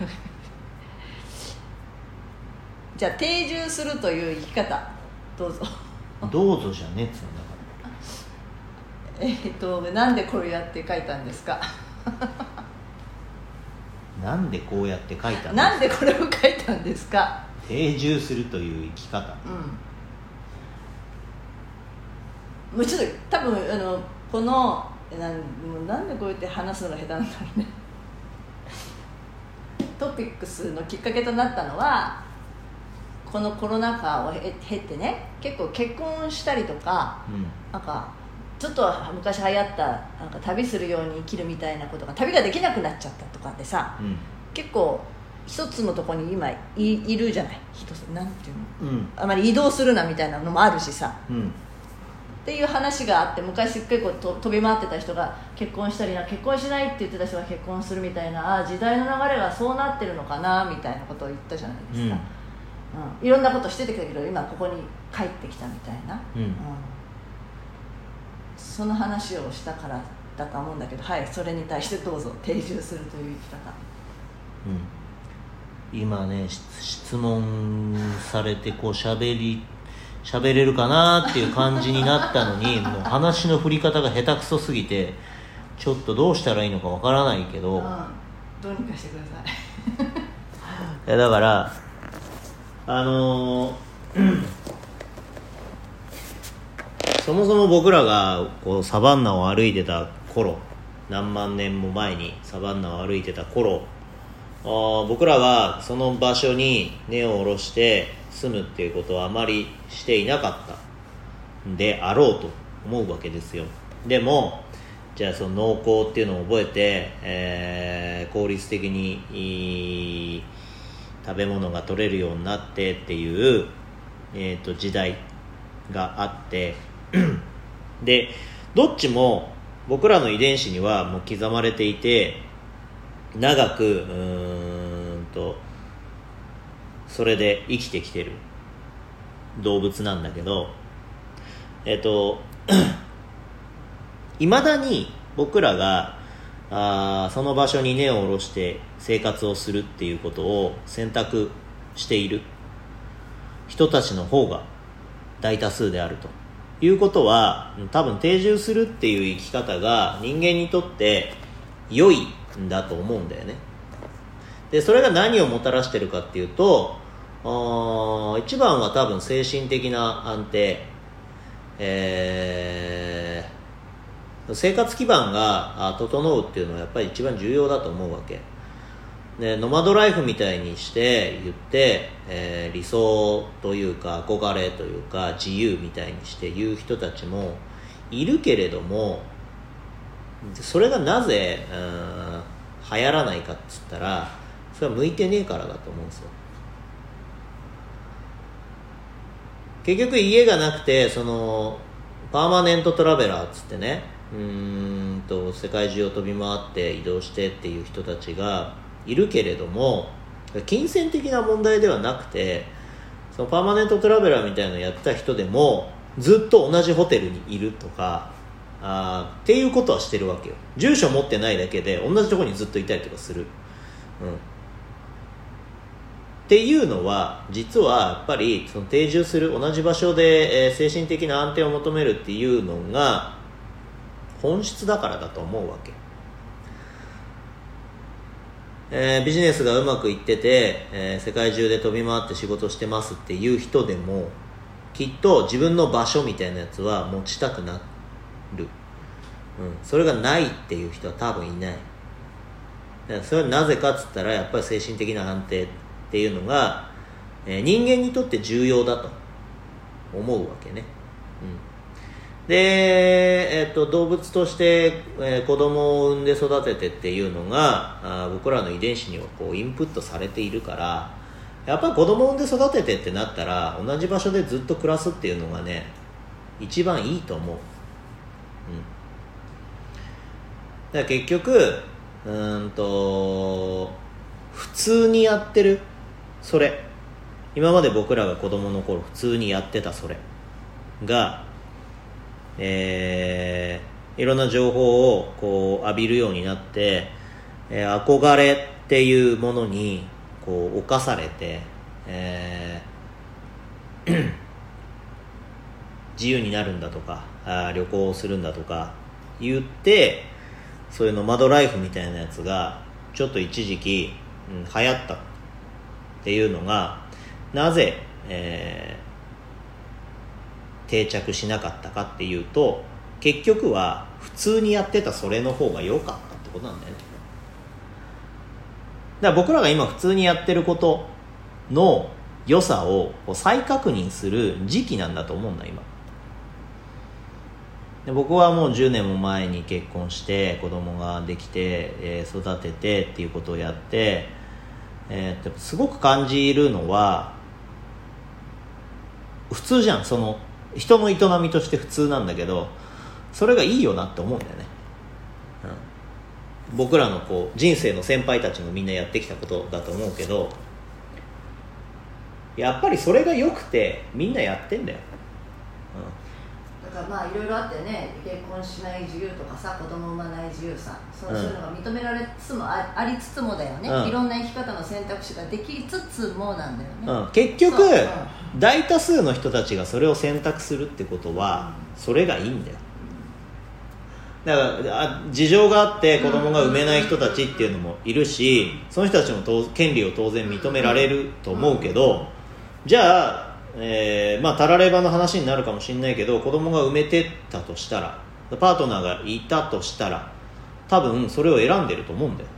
じゃあ定住するという生き方どうぞ。どうぞじゃねっつうんだかえっとなんでこれやって書いたんですか？ら なんでこうやって書いたんですかなんでこれを書いたんですか？定住するという生き方。うん。もうちょっと多分あのこのなんなんでこうやって話すのが下手なんだろうね。トピックスのきっかけとなったのはこのコロナ禍を経経てね結構結婚したりとかうん。なんかちょっと昔流行ったなんか旅するように生きるみたいなことが旅ができなくなっちゃったとかでさうん。結構一つのとこに今いいるじゃない一つなんていうの？うん。あまり移動するなみたいなのもあるしさ。うんっていう話があって昔結構と飛び回ってた人が結婚したりな結婚しないって言ってた人が結婚するみたいなあ時代の流れがそうなってるのかなみたいなことを言ったじゃないですか、うん。いろんなことしててきたけど今ここに帰ってきたみたいな、うん。その話をしたからだと思うんだけどはいそれに対してどうぞ定住するという生き方。うん。今ねし質問されてこう喋り喋れるかなっていう感じになったのに もう話の振り方が下手くそすぎてちょっとどうしたらいいのかわからないけど、うん。どうにかしてください。いやだからあのー そもそも僕らがこうサバンナを歩いてた頃何万年も前にサバンナを歩いてた頃僕らはその場所に根を下ろして住むっていうことはあまりしていなかったであろうと思うわけですよ。でもじゃあその農耕っていうのを覚えて、えー効率的にいい食べ物が取れるようになってっていう、えー、と時代があってでどっちも僕らの遺伝子にはもう刻まれていて長くうーんとそれで生きてきてる。動物なんだけど。えっ、といまだに僕らがあその場所に根を下ろして生活をするっていうことを選択している。人たちの方が大多数であると。いうことは多分定住するっていう生き方が人間にとって良いんだと思うんだよね。でそれが何をもたらしてるかっていうとあ一番は多分精神的な安定。えー生活基盤が整うっていうのはやっぱり一番重要だと思うわけ。でノマドライフみたいにして言って、えー理想というか憧れというか自由みたいにして言う人たちもいるけれどもそれがなぜうん流行らないかっつったらそれは向いてねえからだと思うんですよ。結局家がなくてそのパーマネントトラベラーっつってねうーんと世界中を飛び回って移動してっていう人たちがいるけれども金銭的な問題ではなくてそのパーマネントトラベラーみたいなのやってた人でもずっと同じホテルにいるとかあっていうことはしてるわけよ。住所持ってないだけで同じとこにずっといたりとかする、うん、っていうのは実はやっぱりその定住する同じ場所で、え精神的な安定を求めるっていうのが本質だからだと思うわけ、えービジネスがうまくいってて、えー世界中で飛び回って仕事してますっていう人でもきっと自分の場所みたいなやつは持ちたくなる、うん、それがないっていう人は多分いない。それはなぜかっつったらやっぱり精神的な安定。っていうのが、えー人間にとって重要だと思うわけね、うん、で、えっと動物として、えー子供を産んで育ててっていうのがあ僕らの遺伝子にはこうインプットされているからやっぱり子供を産んで育ててってなったら同じ場所でずっと暮らすっていうのがね一番いいと思う、うん、だから結局うんと普通にやってるそれ。今まで僕らが子供の頃普通にやってたそれ。がえーいろんな情報をこう浴びるようになって、えー憧れっていうものにこう侵されて、えー 自由になるんだとかあ旅行をするんだとか言ってそういうノマドライフみたいなやつがちょっと一時期、うん、流行った。っていうのがなぜ、えー定着しなかったかっていうと結局は普通にやってたそれの方が良かったってことなんだよね。だから僕らが今普通にやってることの良さを再確認する時期なんだと思うんだ今。で僕はもう10年も前に結婚して子供ができて、えー育ててっていうことをやって、えーでもすごく感じるのは普通じゃん。その人の営みとして普通なんだけどそれがいいよなって思うんだよね、うん、僕らのこう人生の先輩たちもみんなやってきたことだと思うけどやっぱりそれが良くてみんなやってんだよ、からまあいろいろあってね結婚しない自由とかさ子供産まない自由さそういうのが認められつつもあありつつもだよね、うん。いろんな生き方の選択肢ができつつもなんだよね、うん。うん、結局、そう。う大多数の人たちがそれを選択するってことはそれがいいんだよ。だからあ事情があって子供が産めない人たちっていうのもいるしその人たちも当権利を当然認められると思うけどじゃあ、えーまあ、たらればの話になるかもしれないけど子供が産めてたとしたらパートナーがいたとしたら多分それを選んでると思うんだよ。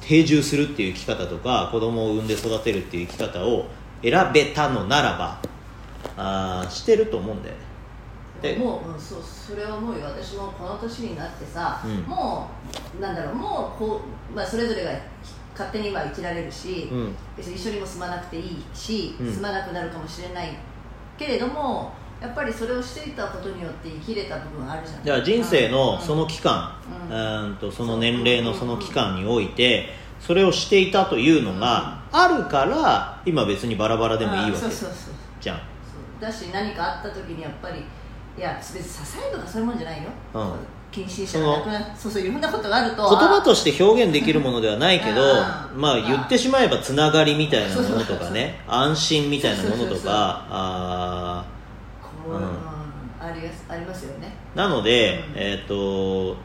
定住するっていう生き方とか子供を産んで育てるっていう生き方を選べたのならばあーしてると思うんだよね。でもう、うん、そうそれは思うよ私もこの年になってさ、うん。もうなんだろうもうこう、まあ、それぞれが勝手には生きられるし、うん。別に一緒にも住まなくていいし、うん。住まなくなるかもしれないけれどもやっぱりそれをしていたことによって生きれた部分あるじゃないだか。ら人生のその期期間、ううんーんとその年齢のその期間においてそれをしていたというのがあるから今別にバラバラでもいいわけじゃん。だし何かあった時にやっぱりいや別に支えるとかそういうもんじゃないよ、うん近親者が亡くなそうそういろんなことがあると言葉として表現できるものではないけどうん。まあ言ってしまえばつながりみたいなものとかね安心みたいなものとかあこう、うんうんありますよね。ーなのでうんえっ、と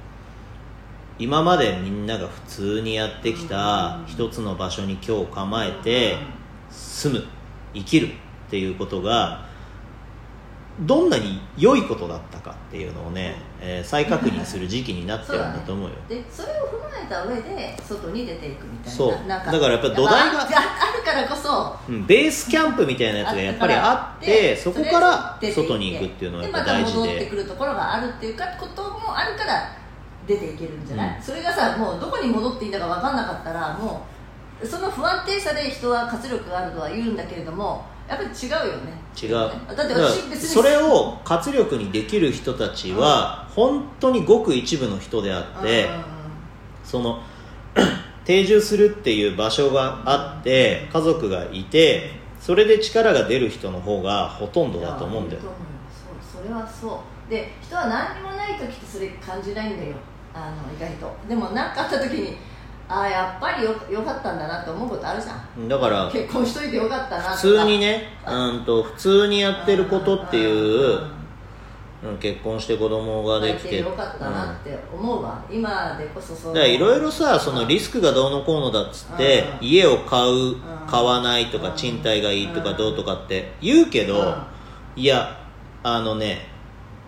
今までみんなが普通にやってきたうん。一つの場所に今日構えて住む生きるっていうことがどんなに良いことだったかっていうのをね、えー再確認する時期になってるんだと思うよ。でそれを踏まえた上で外に出ていくみたいなそう。だからやっぱ土台があるからこそうんベースキャンプみたいなやつがやっぱりあってそこから外に行くっていうのはやっぱ大事で。また戻ってでくるところがあるっていうかこともあるから出ていけるんじゃない、うん。それがさもうどこに戻っていいんだか分かんなかったらもうその不安定さで人は活力があるとは言うんだけれどもやっぱり違うよね。違う。だって私別にそれを活力にできる人たちは本当にごく一部の人であってその 定住するっていう場所があって家族がいてそれで力が出る人の方がほとんどだと思うんだよ。そうそれはそう。で人は何にもない時ってそれ感じないんだよ。あの意外と。でも何かあった時にああやっぱりよよかったんだなって思うことあるじゃん。だから結婚しといてよかったな普通にねうんと普通にやってることっていううん。うん結婚して子供ができてよかったなって思うわ、今でこそそう。だからいろいろさそのリスクがどうのこうのだっつってうん。家を買ううん。買わないとかうん。賃貸がいいとかうん。どうとかって言うけどうん。いやあのね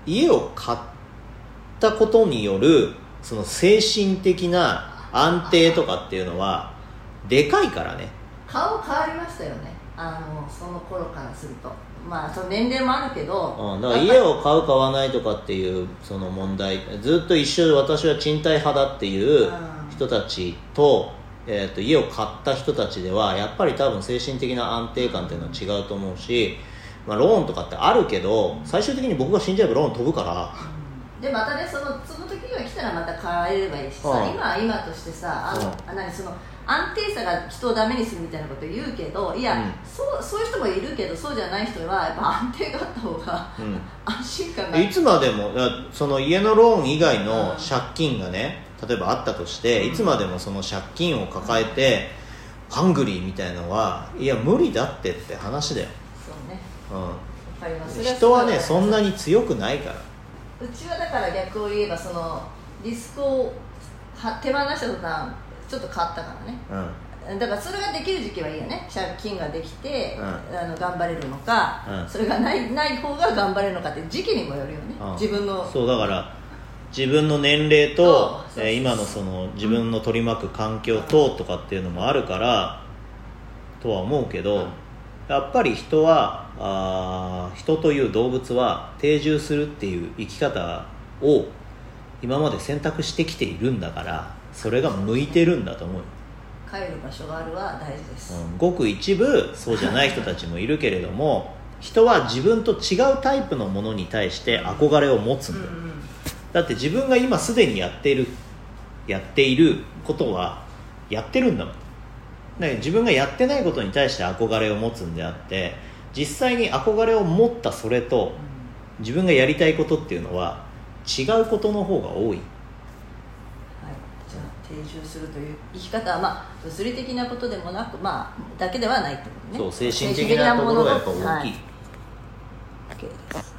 家を買ったことによるその精神的な安定とかっていうのはでかいからね。顔変わりましたよね。あのその頃からすると。まあその年齢もあるけど、うん、だから家を買う買わないとかっていうその問題。ずっと一緒で私は賃貸派だっていう人たちと,、えー、と家を買った人たちではやっぱり多分精神的な安定感っていうのは違うと思うし、まあ、ローンとかってあるけど最終的に僕が死んじゃえばローン飛ぶからでまたねそのその時が来たらまた変えればいいしさ、うん今は今としてさあの、う。んあ何その安定さが人をダメにするみたいなこと言うけどいや、うん。そうそういう人もいるけどそうじゃない人はやっぱ安定があった方が、うん。安心感が。いつまでもその家のローン以外の借金がね例えばあったとして、いつまでもその借金を抱えて、ハングリーみたいのはいや無理だってって話だよ、そうね。うん、人はねれそんなに強くないからうちはだから逆を言えばそのリスクをは手放した途端ちょっと変わったからね。うん。だからそれができる時期はいいよね。借金ができて、うあの頑張れるのか、うん。それがないない方が頑張れるのかって時期にもよるよね、うん。自分の。そうだから自分の年齢とえー今のその自分の取り巻く環境ととかっていうのもあるからとは思うけどやっぱり人はあー人という動物は定住するっていう生き方を今まで選択してきているんだからそれが向いてるんだと思う。よ帰る場所があるは大事です、うんごく一部そうじゃない人たちもいるけれども 人は自分と違うタイプのものに対して憧れを持つんだよ、うんうん。だって自分が今すでにやっているやっていることはやってるんだもんだ自分がやってないことに対して憧れを持つんであって実際に憧れを持ったそれと自分がやりたいことっていうのは違うことの方が多い。はい、じゃあ定住するという生き方はまあ物理的なことでもなくまあだけではないってことね。そう精神的なところがやっぱ大きい、はい。OK です